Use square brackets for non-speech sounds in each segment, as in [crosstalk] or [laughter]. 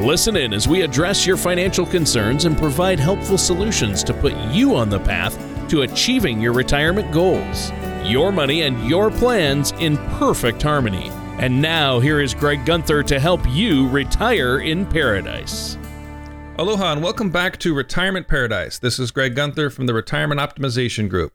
Listen in as we address your financial concerns and provide helpful solutions to put you on the path to achieving your retirement goals. Your money and your plans in perfect harmony. And now, here is Greg Gunther to help you retire in paradise. Aloha and welcome back to Retirement Paradise. This is Greg Gunther from the Retirement Optimization Group.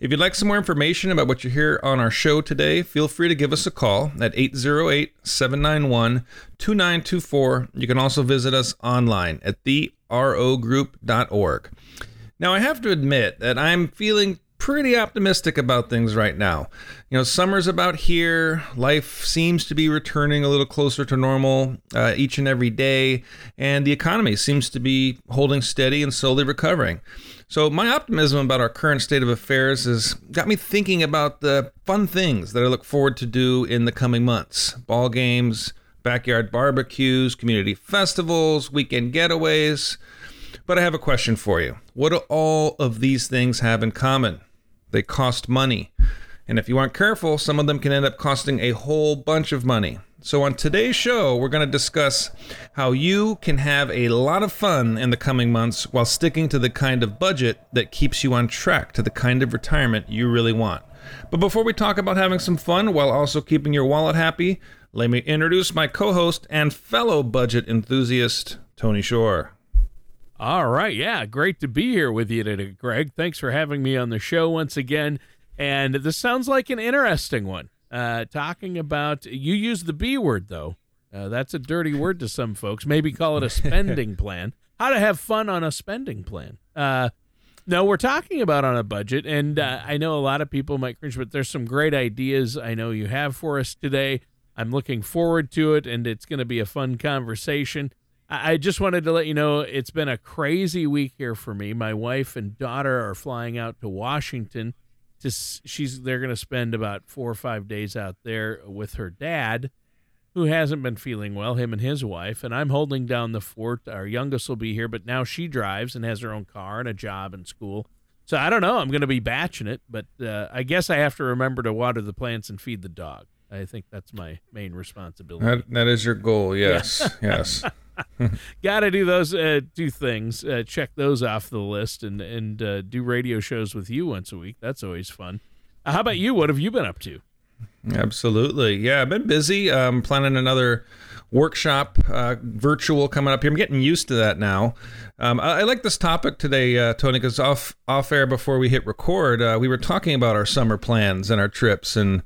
If you'd like some more information about what you hear on our show today, feel free to give us a call at 808 791 2924. You can also visit us online at therogroup.org. Now, I have to admit that I'm feeling pretty optimistic about things right now. You know, summer's about here. Life seems to be returning a little closer to normal uh, each and every day, and the economy seems to be holding steady and slowly recovering. So, my optimism about our current state of affairs has got me thinking about the fun things that I look forward to do in the coming months ball games, backyard barbecues, community festivals, weekend getaways. But I have a question for you. What do all of these things have in common? They cost money. And if you aren't careful, some of them can end up costing a whole bunch of money. So, on today's show, we're going to discuss how you can have a lot of fun in the coming months while sticking to the kind of budget that keeps you on track to the kind of retirement you really want. But before we talk about having some fun while also keeping your wallet happy, let me introduce my co host and fellow budget enthusiast, Tony Shore. All right. Yeah. Great to be here with you today, Greg. Thanks for having me on the show once again. And this sounds like an interesting one. Uh, talking about, you use the B word, though. Uh, that's a dirty word to some folks. Maybe call it a spending [laughs] plan. How to have fun on a spending plan. Uh, no, we're talking about on a budget. And uh, I know a lot of people might cringe, but there's some great ideas I know you have for us today. I'm looking forward to it, and it's going to be a fun conversation. I just wanted to let you know it's been a crazy week here for me. My wife and daughter are flying out to Washington. To she's they're going to spend about four or five days out there with her dad, who hasn't been feeling well. Him and his wife, and I'm holding down the fort. Our youngest will be here, but now she drives and has her own car and a job and school. So I don't know. I'm going to be batching it, but uh, I guess I have to remember to water the plants and feed the dog. I think that's my main responsibility. That, that is your goal. Yes. Yeah. [laughs] yes. [laughs] Got to do those uh, two things. Uh, check those off the list, and and uh, do radio shows with you once a week. That's always fun. Uh, how about you? What have you been up to? Absolutely, yeah. I've been busy. Um, planning another workshop, uh, virtual coming up here. I'm getting used to that now. Um, I, I, like this topic today, uh, Tony, because off off air before we hit record, we were talking about our summer plans and our trips and.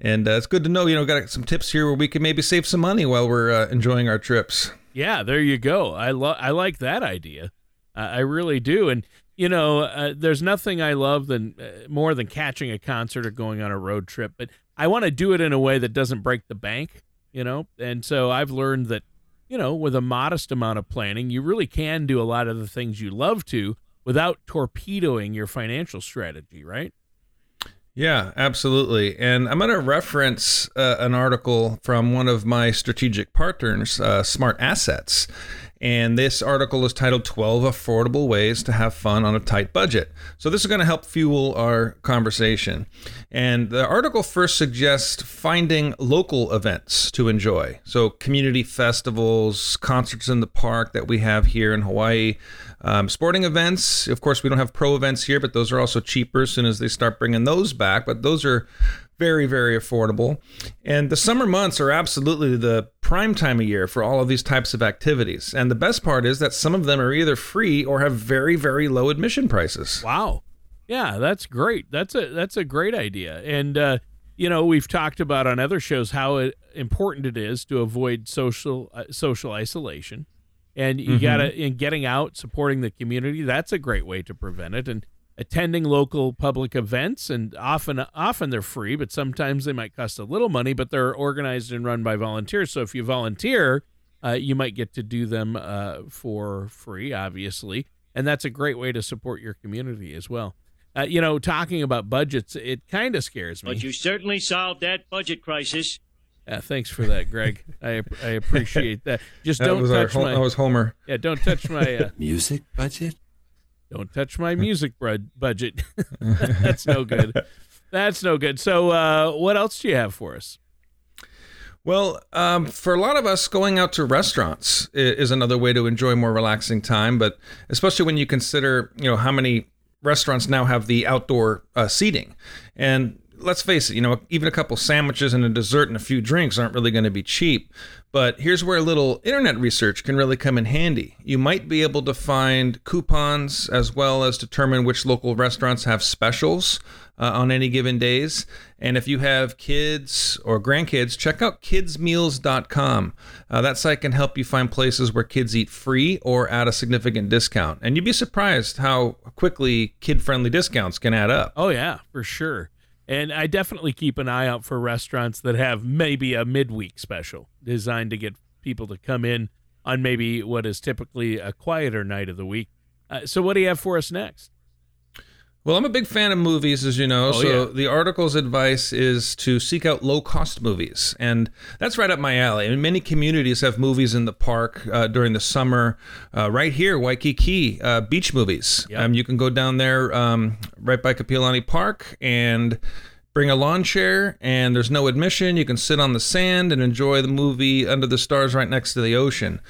And it's good to know, you know, got some tips here where we can maybe save some money while we're enjoying our trips. Yeah, there you go. I love, I like that idea. Uh, I really do. And you know, uh, there's nothing I love than uh, more than catching a concert or going on a road trip. But I want to do it in a way that doesn't break the bank. You know, and so I've learned that you know, with a modest amount of planning, you really can do a lot of the things you love to without torpedoing your financial strategy, right? Yeah, absolutely. And I'm going to reference uh, an article from one of my strategic partners, uh, Smart Assets. And this article is titled 12 Affordable Ways to Have Fun on a Tight Budget. So, this is going to help fuel our conversation. And the article first suggests finding local events to enjoy. So, community festivals, concerts in the park that we have here in Hawaii, um, sporting events. Of course, we don't have pro events here, but those are also cheaper as soon as they start bringing those back. But those are very, very affordable. And the summer months are absolutely the prime time of year for all of these types of activities. And the best part is that some of them are either free or have very, very low admission prices. Wow. Yeah, that's great. That's a that's a great idea. And uh, you know, we've talked about on other shows how it, important it is to avoid social uh, social isolation. And you mm-hmm. got to in getting out, supporting the community, that's a great way to prevent it. And attending local public events and often often they're free but sometimes they might cost a little money but they're organized and run by volunteers so if you volunteer uh, you might get to do them uh, for free obviously and that's a great way to support your community as well. Uh, you know, talking about budgets, it kind of scares me. But you certainly solved that budget crisis. Uh, thanks for that, Greg. I I appreciate that. Just [laughs] That don't was, our, touch Hol- my that was Homer. yeah. Don't touch my uh, [laughs] Music budget? don't touch my music bud- budget. [laughs] That's no good. That's no good. So, uh, what else do you have for us? Well, um, for a lot of us, going out to restaurants is another way to enjoy more relaxing time. But especially when you consider, you know, how many restaurants now have the outdoor uh, seating, and let's face it, you know, even a couple sandwiches and a dessert and a few drinks aren't really going to be cheap. But here's where a little internet research can really come in handy. You might be able to find coupons as well as determine which local restaurants have specials uh, on any given days. And if you have kids or grandkids, check out kidsmeals.com. Uh, that site can help you find places where kids eat free or at a significant discount. And you'd be surprised how quickly kid friendly discounts can add up. Oh yeah, for sure. And I definitely keep an eye out for restaurants that have maybe a midweek special designed to get people to come in on maybe what is typically a quieter night of the week. Uh, so, what do you have for us next? Well, I'm a big fan of movies, as you know. Oh, so yeah. the article's advice is to seek out low-cost movies, and that's right up my alley. I mean, many communities have movies in the park uh, during the summer. Uh, right here, Waikiki, uh, beach movies. Yep. Um, you can go down there um, right by Kapiolani Park and bring a lawn chair, and there's no admission. You can sit on the sand and enjoy the movie under the stars right next to the ocean.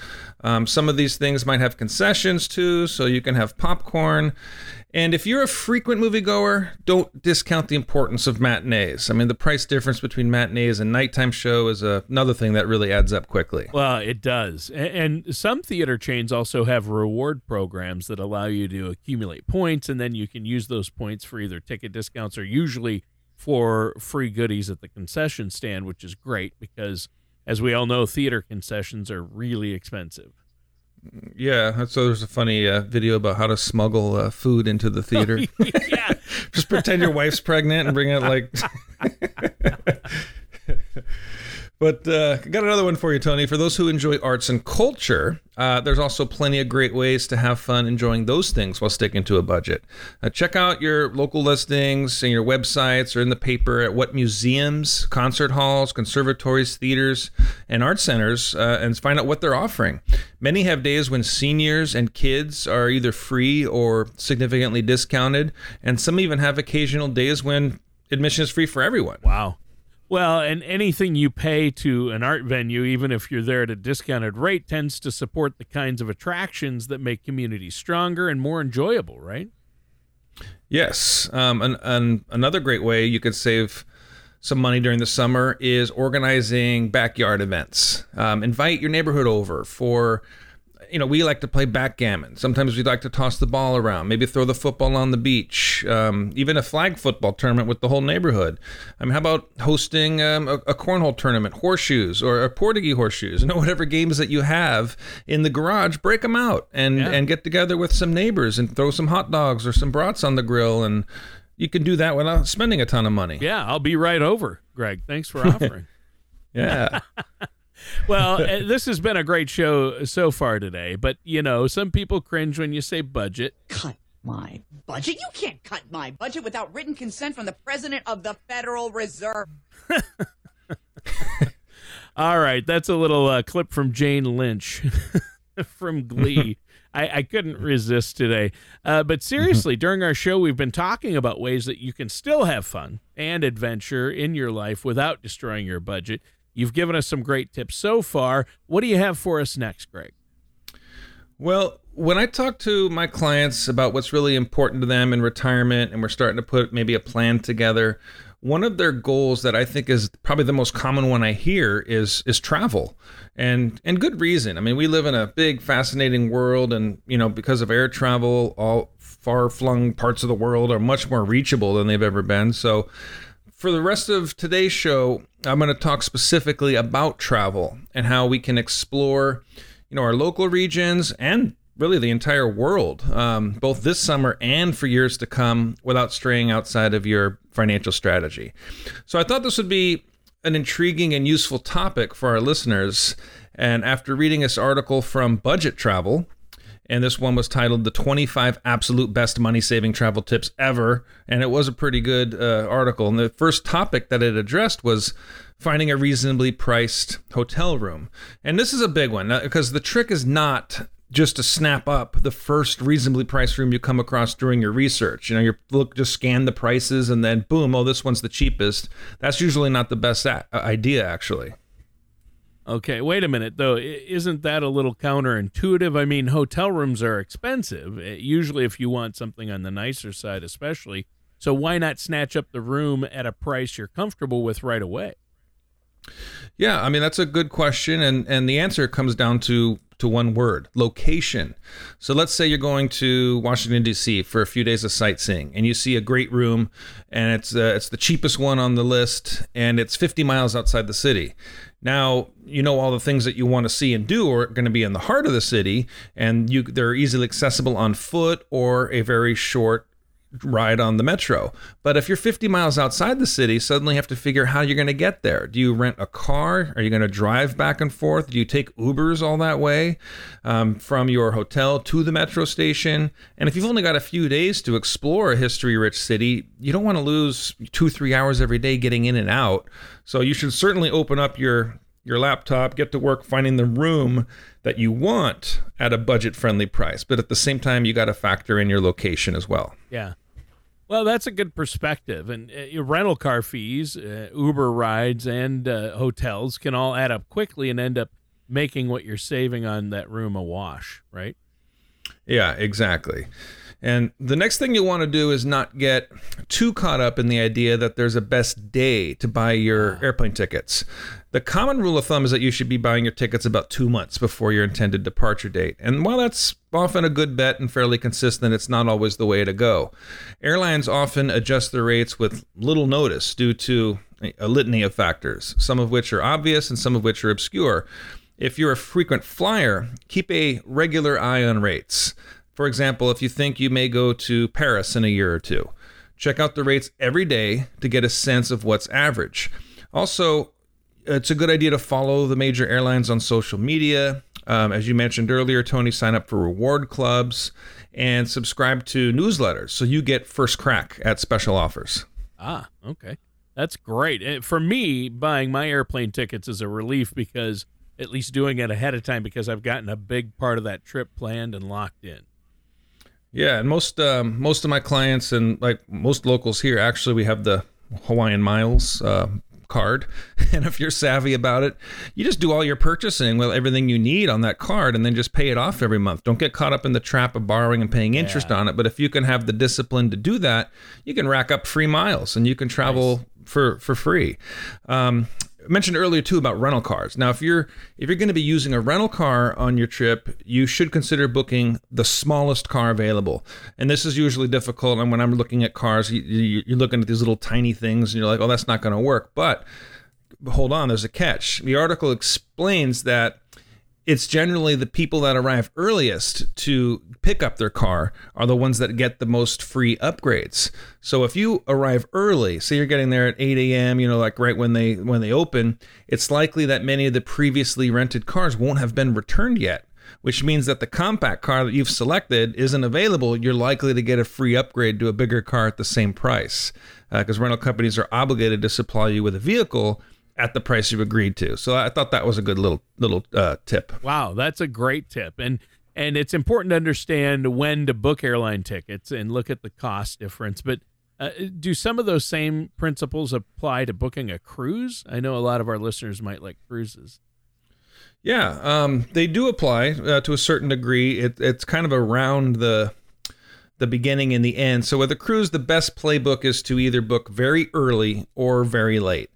Um, some of these things might have concessions too, so you can have popcorn. And if you're a frequent moviegoer, don't discount the importance of matinees. I mean, the price difference between matinees and nighttime show is another thing that really adds up quickly. Well, it does. And some theater chains also have reward programs that allow you to accumulate points, and then you can use those points for either ticket discounts or usually for free goodies at the concession stand, which is great because, as we all know, theater concessions are really expensive. Yeah, so there's a funny uh, video about how to smuggle uh, food into the theater. [laughs] yeah. [laughs] Just pretend your wife's pregnant and bring it like. [laughs] but uh, got another one for you, Tony. For those who enjoy arts and culture, uh, there's also plenty of great ways to have fun enjoying those things while sticking to a budget. Uh, check out your local listings and your websites or in the paper at what museums, concert halls, conservatories, theaters, and art centers, uh, and find out what they're offering. Many have days when seniors and kids are either free or significantly discounted, and some even have occasional days when admission is free for everyone. Wow. Well, and anything you pay to an art venue, even if you're there at a discounted rate, tends to support the kinds of attractions that make communities stronger and more enjoyable, right? Yes. Um, and, and another great way you could save some money during the summer is organizing backyard events. Um, invite your neighborhood over for, you know, we like to play backgammon. Sometimes we like to toss the ball around, maybe throw the football on the beach, um, even a flag football tournament with the whole neighborhood. I mean, how about hosting um, a, a cornhole tournament, horseshoes, or a portuguese horseshoes? [laughs] You know, whatever games that you have in the garage, break them out and Yeah. and get together with some neighbors and throw some hot dogs or some brats on the grill and you can do that without spending a ton of money. Yeah, I'll be right over, Greg. Thanks for [laughs] offering. Yeah. [laughs] well, uh, this has been a great show so far today, but you know, some people cringe when you say budget. cut my budget. You can't cut my budget without written consent from the president of the Federal Reserve. [laughs] All right, that's a little uh, clip from Jane Lynch [laughs] from Glee. I, I couldn't resist today. Uh, but seriously, during our show, we've been talking about ways that you can still have fun and adventure in your life without destroying your budget. You've given us some great tips so far. What do you have for us next, Greg? Well, when I talk to my clients about what's really important to them in retirement and we're starting to put maybe a plan together, one of their goals that I think is probably the most common one I hear is is travel. And and good reason. I mean, we live in a big fascinating world and, you know, because of air travel, all far-flung parts of the world are much more reachable than they've ever been. So, for the rest of today's show, I'm going to talk specifically about travel and how we can explore, you know, our local regions and really the entire world, um, both this summer and for years to come, without straying outside of your financial strategy. So I thought this would be an intriguing and useful topic for our listeners. And after reading this article from Budget Travel, and this one was titled "The 25 Absolute Best Money Saving Travel Tips Ever," and it was a pretty good uh, article. And the first topic that it addressed was finding a reasonably priced hotel room, and this is a big one because uh, the trick is not just to snap up the first reasonably priced room you come across during your research. You know, you look just scan the prices and then boom, oh, this one's the cheapest. That's usually not the best a- idea, actually. Okay, wait a minute though. Isn't that a little counterintuitive? I mean, hotel rooms are expensive. Eh, usually, if you want something on the nicer side, especially. So why not snatch up the room at a price you're comfortable with right away? Yeah, I mean that's a good question, and and the answer comes down to to one word: location. So let's say you're going to Washington D.C. for a few days of sightseeing, and you see a great room, and it's uh, it's the cheapest one on the list, and it's 50 miles outside the city. Now you know all the things that you want to see and do are going to be in the heart of the city, and you they're easily accessible on foot or a very short ride on the metro. But if you're 50 miles outside the city, suddenly you have to figure how you're going to get there. Do you rent a car? Are you going to drive back and forth? Do you take Ubers all that way um, from your hotel to the metro station? And if you've only got a few days to explore a history rich city, you don't want to lose two, three hours every day getting in and out. So you should certainly open up your your laptop, get to work finding the room that you want at a budget friendly price. But at the same time, you got to factor in your location as well. Yeah. Well, that's a good perspective. And uh, rental car fees, uh, Uber rides, and uh, hotels can all add up quickly and end up making what you're saving on that room a wash, right? Yeah, exactly. And the next thing you want to do is not get too caught up in the idea that there's a best day to buy your airplane tickets. The common rule of thumb is that you should be buying your tickets about two months before your intended departure date. And while that's often a good bet and fairly consistent, it's not always the way to go. Airlines often adjust their rates with little notice due to a litany of factors, some of which are obvious and some of which are obscure. If you're a frequent flyer, keep a regular eye on rates. For example, if you think you may go to Paris in a year or two, check out the rates every day to get a sense of what's average. Also, it's a good idea to follow the major airlines on social media. Um, as you mentioned earlier, Tony, sign up for reward clubs and subscribe to newsletters so you get first crack at special offers. Ah, okay. That's great. For me, buying my airplane tickets is a relief because at least doing it ahead of time because I've gotten a big part of that trip planned and locked in. Yeah, and most um, most of my clients and like most locals here, actually, we have the Hawaiian Miles uh, card. [laughs] And if you're savvy about it, you just do all your purchasing with everything you need on that card and then just pay it off every month. Don't get caught up in the trap of borrowing and paying interest yeah. on it. But if you can have the discipline to do that, you can rack up free miles and you can travel nice. for, for free. Um, mentioned earlier too about rental cars. Now, if you're if you're going to be using a rental car on your trip, you should consider booking the smallest car available. And this is usually difficult. And when I'm looking at cars, you, are looking at these little tiny things, and you're like, "Oh, that's not going to work." But hold on, there's a catch. The article explains that it's generally the people that arrive earliest to pick up their car are the ones that get the most free upgrades. So if you arrive early, say you're getting there at 8 a.m., you know, like right when they when they open, it's likely that many of the previously rented cars won't have been returned yet. Which means that the compact car that you've selected isn't available. You're likely to get a free upgrade to a bigger car at the same price, because uh, rental companies are obligated to supply you with a vehicle at the price you agreed to. So I thought that was a good little little uh, tip. Wow, that's a great tip, and and it's important to understand when to book airline tickets and look at the cost difference. But uh, do some of those same principles apply to booking a cruise? I know a lot of our listeners might like cruises. Yeah, um, they do apply uh, to a certain degree. It, it's kind of around the the beginning and the end. So with a cruise, the best playbook is to either book very early or very late.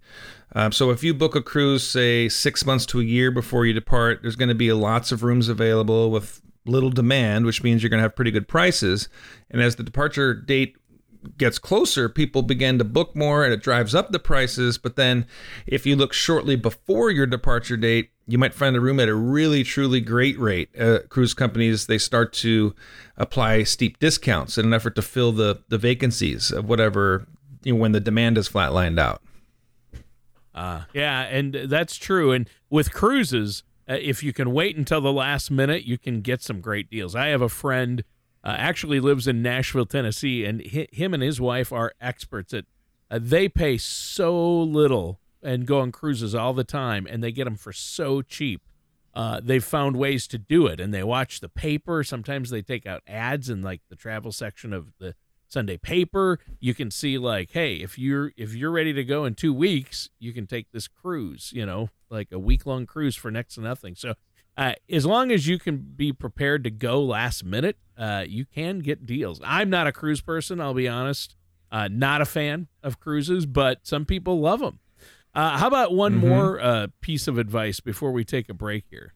Um, so if you book a cruise, say six months to a year before you depart, there's going to be lots of rooms available with little demand, which means you're going to have pretty good prices. And as the departure date gets closer, people begin to book more and it drives up the prices. But then if you look shortly before your departure date, you might find a room at a really, truly great rate. Uh, cruise companies, they start to apply steep discounts in an effort to fill the, the vacancies of whatever, you know, when the demand is flatlined out. Uh, yeah, and that's true. And with cruises, uh, if you can wait until the last minute, you can get some great deals. I have a friend uh, actually lives in Nashville, Tennessee, and hi- him and his wife are experts at. Uh, they pay so little and go on cruises all the time, and they get them for so cheap. Uh, they've found ways to do it, and they watch the paper. Sometimes they take out ads in like the travel section of the Sunday paper. You can see like, hey, if you're if you're ready to go in two weeks, you can take this cruise. You know, like a week long cruise for next to nothing. So uh, as long as you can be prepared to go last minute, uh, you can get deals. I'm not a cruise person, I'll be honest. Uh, not a fan of cruises, but some people love them. Uh, how about one mm-hmm. more uh, piece of advice before we take a break here?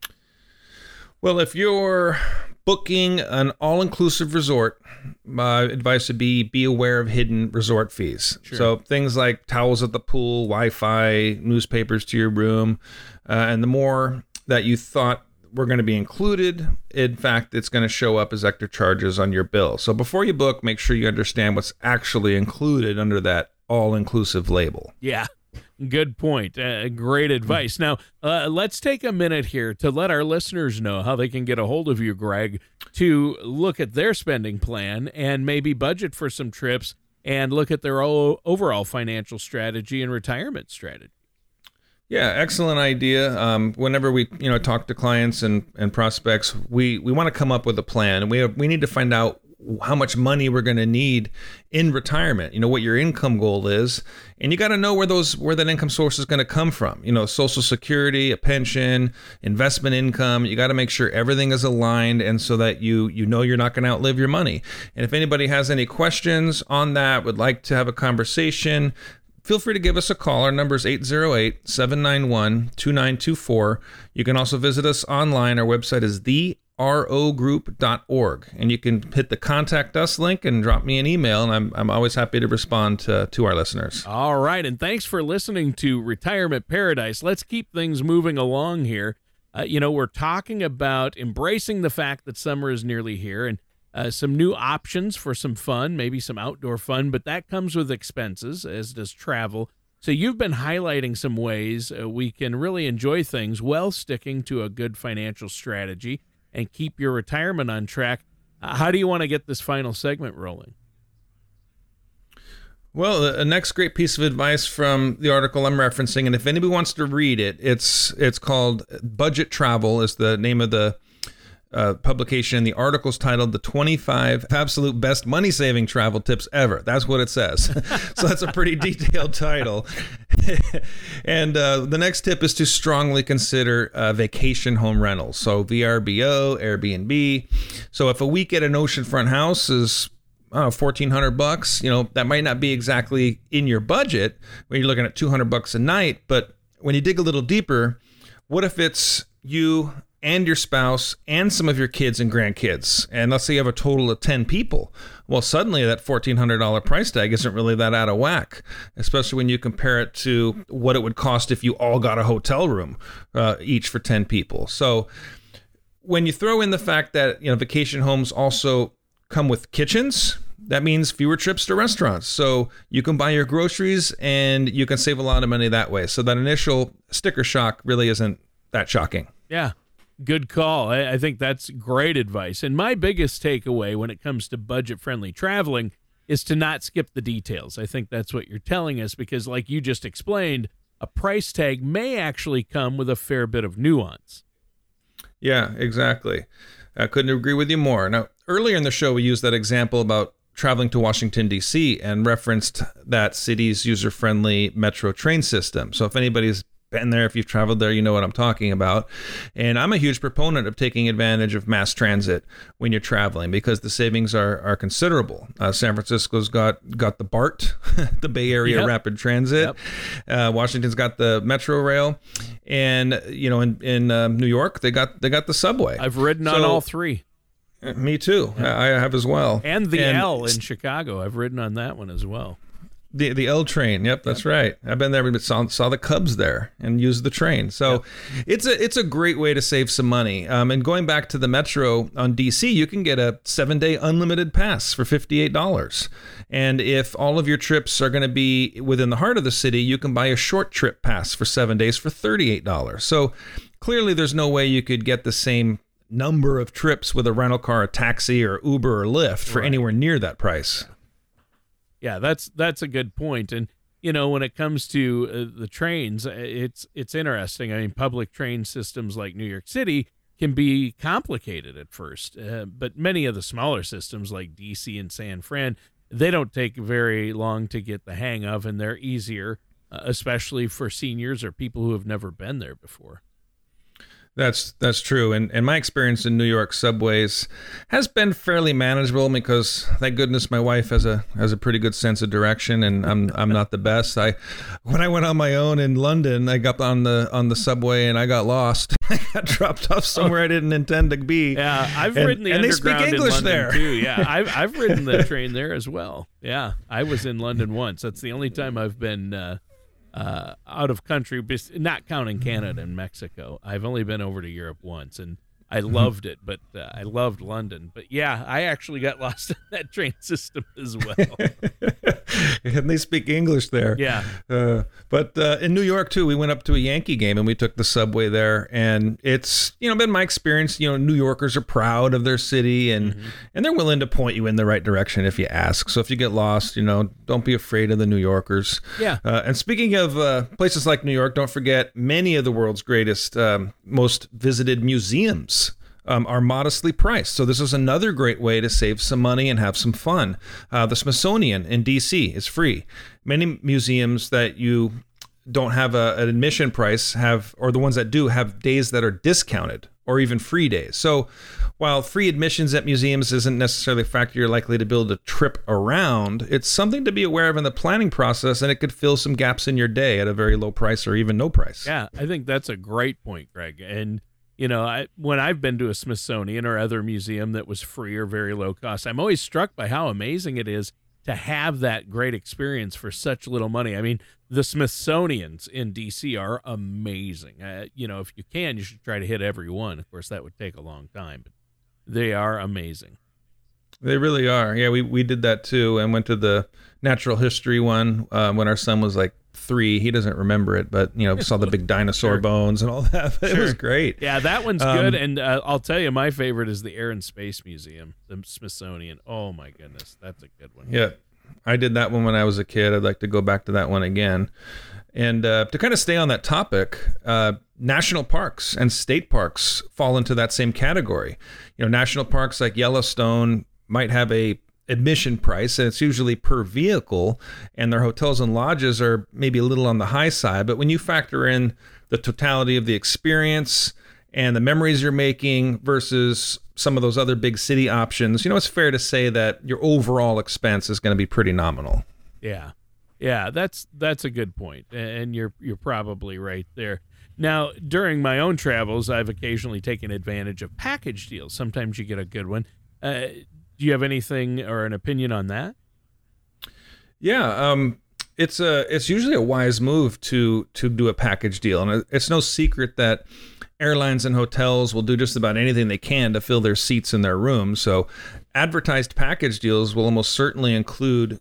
Well, if you're booking an all-inclusive resort, my advice would be be aware of hidden resort fees. Sure. So things like towels at the pool, Wi-Fi, newspapers to your room, uh, and the more that you thought were going to be included. In fact, it's going to show up as extra charges on your bill. So before you book, make sure you understand what's actually included under that all inclusive label. Yeah. Good point. Uh, great advice. Now, uh, let's take a minute here to let our listeners know how they can get a hold of you, Greg, to look at their spending plan and maybe budget for some trips and look at their overall financial strategy and retirement strategy. Yeah, excellent idea. Um, whenever we you know talk to clients and, and prospects, we, we want to come up with a plan, and we have, we need to find out how much money we're going to need in retirement. You know what your income goal is, and you got to know where those where that income source is going to come from. You know, Social Security, a pension, investment income. You got to make sure everything is aligned, and so that you you know you're not going to outlive your money. And if anybody has any questions on that, would like to have a conversation, feel free to give us a call. Our number is 808 791 2924. You can also visit us online. Our website is therogroup.org. And you can hit the contact us link and drop me an email. And I'm, I'm always happy to respond to, to our listeners. All right. And thanks for listening to Retirement Paradise. Let's keep things moving along here. Uh, you know, we're talking about embracing the fact that summer is nearly here. And uh, some new options for some fun, maybe some outdoor fun, but that comes with expenses, as does travel. So you've been highlighting some ways uh, we can really enjoy things while sticking to a good financial strategy and keep your retirement on track. How do you want to get this final segment rolling? Well, the next great piece of advice from the article I'm referencing, and if anybody wants to read it, it's it's called "Budget Travel" is the name of the uh, publication. The article is titled "The 25 Absolute Best Money Saving Travel Tips Ever." That's what it says. [laughs] so that's a pretty [laughs] detailed title. [laughs] and uh, the next tip is to strongly consider uh, vacation home rentals. So VRBO, Airbnb. So if a week at an oceanfront house is know, fourteen hundred bucks. You know that might not be exactly in your budget when you're looking at two hundred bucks a night. But when you dig a little deeper, what if it's you and your spouse and some of your kids and grandkids. And let's say you have a total of 10 people. Well, suddenly that $1,400 price tag isn't really that out of whack, especially when you compare it to what it would cost if you all got a hotel room uh, each for 10 people. So when you throw in the fact that, you know, vacation homes also come with kitchens, that means fewer trips to restaurants. So you can buy your groceries and you can save a lot of money that way. So that initial sticker shock really isn't that shocking. Yeah. Good call. I, I think that's great advice. And my biggest takeaway when it comes to budget friendly traveling is to not skip the details. I think that's what you're telling us because, like you just explained, a price tag may actually come with a fair bit of nuance. Yeah, exactly. I couldn't agree with you more. Now, earlier in the show, we used that example about traveling to Washington, D.C., and referenced that city's user friendly metro train system. So, if anybody's been there, if you've traveled there, you know what I'm talking about. And I'm a huge proponent of taking advantage of mass transit when you're traveling because the savings are are considerable. Uh, San Francisco's got got the BART, [laughs] the Bay Area yep. Rapid Transit. Yep. Uh, Washington's got the Metro Rail, and you know in in uh, New York they got they got the subway. I've ridden so, on all three. Me too. Yeah. I have as well. And the and L in Chicago. I've ridden on that one as well. The the L train. Yep, that's yep. right. I've been there, but saw, saw the Cubs there and used the train. So yep. it's a it's a great way to save some money. Um, and going back to the metro on DC, you can get a seven day unlimited pass for fifty eight dollars. And if all of your trips are going to be within the heart of the city, you can buy a short trip pass for seven days for thirty eight dollars. So clearly there's no way you could get the same number of trips with a rental car, a taxi, or Uber or Lyft for Right. anywhere near that price. Yeah, that's that's a good point. And you know, when it comes to uh, the trains, uh, it's it's interesting. I mean, public train systems like New York City can be complicated at first, uh, but many of the smaller systems like DC and San Fran, they don't take very long to get the hang of, and they're easier, uh, especially for seniors or people who have never been there before. That's that's true, and and my experience in New York subways has been fairly manageable because thank goodness my wife has a has a pretty good sense of direction, and I'm I'm not the best. I when I went on my own in London, I got on the on the subway and I got lost. [laughs] I got dropped off somewhere I didn't intend to be. Yeah, I've And- ridden the and they speak underground English in London there. too. Yeah, [laughs] I've I've ridden the train there as well. Yeah, I was in London once. That's the only time I've been uh, uh, out of country, not counting Canada and Mexico. I've only been over to Europe once, and I Mm-hmm. loved it. But uh, I loved London. But yeah, I actually got [laughs] lost in that train system as well. [laughs] [laughs] and they speak English there. Yeah. Uh, but uh, in New York too, we went up to a Yankee game and we took the subway there, and it's you know been my experience. You know, New Yorkers are proud of their city and and they're willing to point you in the right direction if you ask. So if you get lost, you know, don't be afraid of the New Yorkers. Yeah. Uh, and speaking of uh, places like New York, don't forget many of the world's greatest, um, most visited museums. Um, are modestly priced. So, this is another great way to save some money and have some fun. Uh, the Smithsonian in DC is free. Many museums that you don't have a, an admission price have, or the ones that do, have days that are discounted or even free days. So, while free admissions at museums isn't necessarily a factor you're likely to build a trip around, it's something to be aware of in the planning process, and it could fill some gaps in your day at a very low price or even no price. Yeah, I think that's a great point, Greg. And you know, I, when I've been to a Smithsonian or other museum that was free or very low cost, I'm always struck by how amazing it is to have that great experience for such little money. I mean, the Smithsonian's in DC are amazing. Uh, you know, if you can, you should try to hit every one. Of course, that would take a long time, but they are amazing. They really are. Yeah, we, we did that too and went to the natural history one uh, when our son was like three. He doesn't remember it, but you know, saw the big dinosaur Sure. bones and all [laughs] that. But It was great. Yeah, that one's Um, good. And uh, I'll tell you, my favorite is the Air and Space Museum, the Smithsonian. Oh my goodness, that's a good one. Yeah, I did that one when I was a kid. I'd like to go back to that one again. And uh, to kind of stay on that topic, uh, national parks and state parks fall into that same category. You know, national parks like Yellowstone might have a admission price and it's usually per vehicle and their hotels and lodges are maybe a little on the high side but when you factor in the totality of the experience and the memories you're making versus some of those other big city options, you know, it's fair to say that your overall expense is going to be pretty nominal. Yeah, yeah, that's that's a good and you're you're probably right there. Now, during my own travels, I've occasionally taken advantage of package deals. Sometimes you get a good one. Uh, do you have anything or an opinion on that? Yeah, um, it's a it's usually a wise move to to do a package deal, and it's no secret that airlines and hotels will do just about anything they can to fill their seats in their rooms. So, advertised package deals will almost certainly include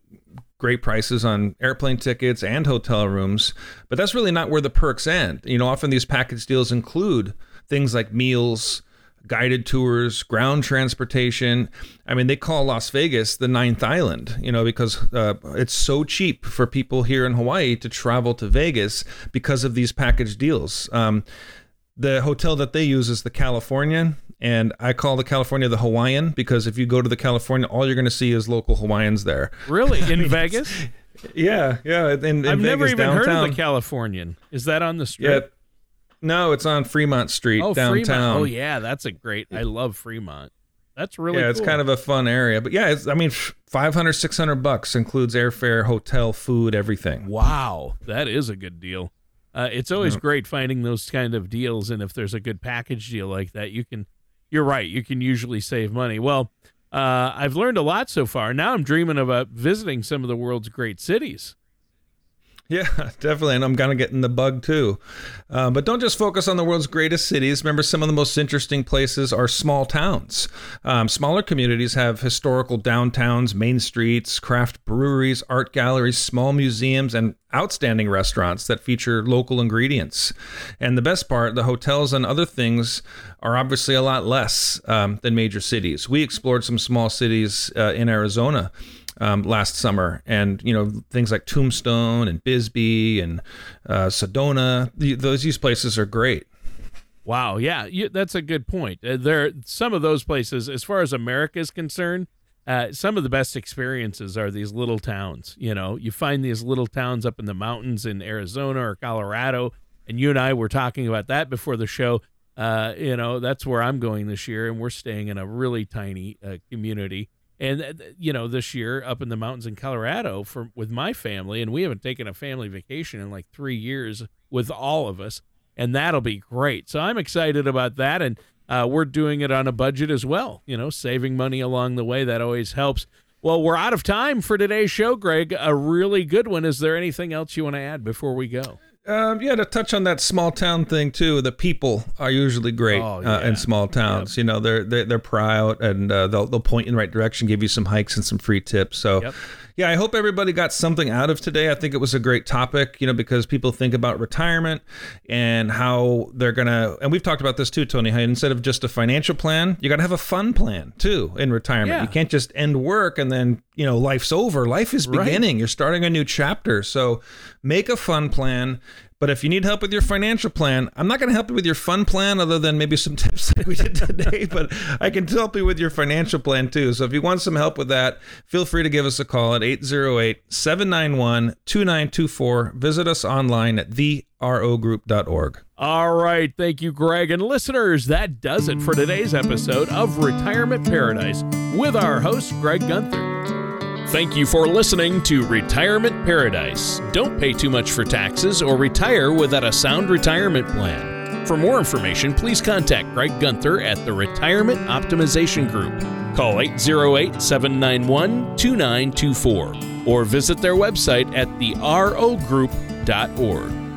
great prices on airplane tickets and hotel rooms, but that's really not where the perks end. You know, often these package deals include things like meals, guided tours, ground transportation. I mean, they call Las Vegas the ninth island, you know, because uh, it's so cheap for people here in Hawaii to travel to Vegas because of these package deals. Um, the hotel that they use is the Californian, and I call the California the Hawaiian because if you go to the California, all you're going to see is local Hawaiians there. Really, in [laughs] Vegas? Yeah, yeah. In, in I've never Vegas, even heard of the Californian. Is that on the Yeah. No, it's on Fremont Street oh, downtown. Fremont. Oh, yeah, that's a great. I love Fremont. That's really yeah, it's kind of a fun area. But yeah, it's, I mean, 500, 600 bucks includes airfare, hotel, food, everything. Wow, that is a good deal. Uh, it's always great finding those kind of deals, and if there's a good package deal like that, you can. You're right. You can usually save money. Well, uh, I've learned a lot so far. Now I'm dreaming about visiting some of the world's great cities. Yeah, [laughs] definitely. And I'm kind of getting the bug too. Uh, but don't just focus on the world's greatest cities. Remember, some of the most interesting places are small towns. Um, smaller communities have historical downtowns, main streets, craft breweries, art galleries, small museums, and outstanding restaurants that feature local ingredients. And the best part, the hotels and other things are obviously a lot less um, than major cities. We explored some small cities uh, in Arizona um, last summer, and you know things like Tombstone and Bisbee and uh, Sedona. The, those these places are great. Wow, yeah, you, that's a good point. Uh, there, some of those places, as far as America is concerned, uh, some of the best experiences are these little towns. You know, you find these little towns up in the mountains in Arizona or Colorado, and you and I were talking about that before the show. Uh, you know, that's where I'm going this year, and we're staying in a really tiny uh, community and uh, you know this year up in the mountains in colorado for with my family and we haven't taken a family vacation in like three years with all of us and that'll be great. So i'm excited about that and uh, we're doing it on a budget as well you know saving money along the way. That always helps. Well we're out of time for today's show greg. A really good one. Is there anything else you want to add before we go um, yeah, to touch on that small town thing too. The people are usually great oh, yeah. uh, in small towns. Yep. You know, they're they're, they're proud and uh, they'll they'll point in the right direction, give you some hikes and some free tips. So. Yep yeah, I hope everybody got something out of today. I think it was a great topic, you know, because people think about retirement and how they're going to, and we've talked about this too, Tony, how instead of just a financial plan, you got to have a fun plan too in retirement. Yeah. You can't just end work and then, you know, life's over. Life is beginning. Right. You're starting a new chapter. So make a fun plan but if you need help with your financial plan, I'm not going to help you with your fun plan other than maybe some [laughs] tips like we did today, but I can help you with your financial plan too. So if you want some help with that, feel free to give us a call at 808 791 2924. Visit us online at therogroup.org. All right. Thank you, Greg. And listeners, that does it for today's episode of Retirement Paradise with our host, Greg Gunther. Thank you for listening to Retirement Paradise. Don't pay too much for taxes or retire without a sound retirement plan. For more information, please contact Greg Gunther at the Retirement Optimization Group. Call 808 791 2924 or visit their website at therogroup.org.